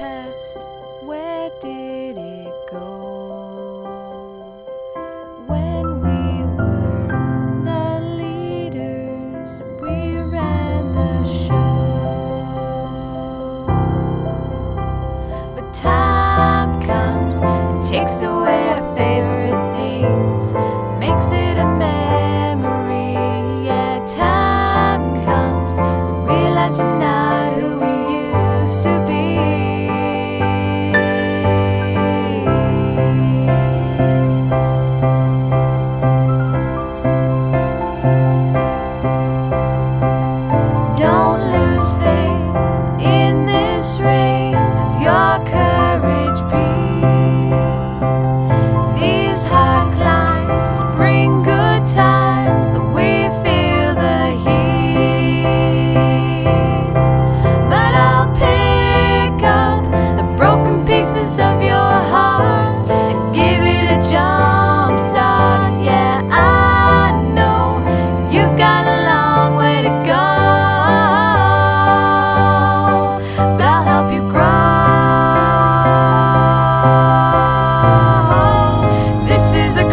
Where did it go? When we were the leaders, we ran the show. But time comes and takes away our favorite. times that we feel the heat. But I'll pick up the broken pieces of your heart and give it a jump start. Yeah, I know you've got a long way to go, but I'll help you grow. This is a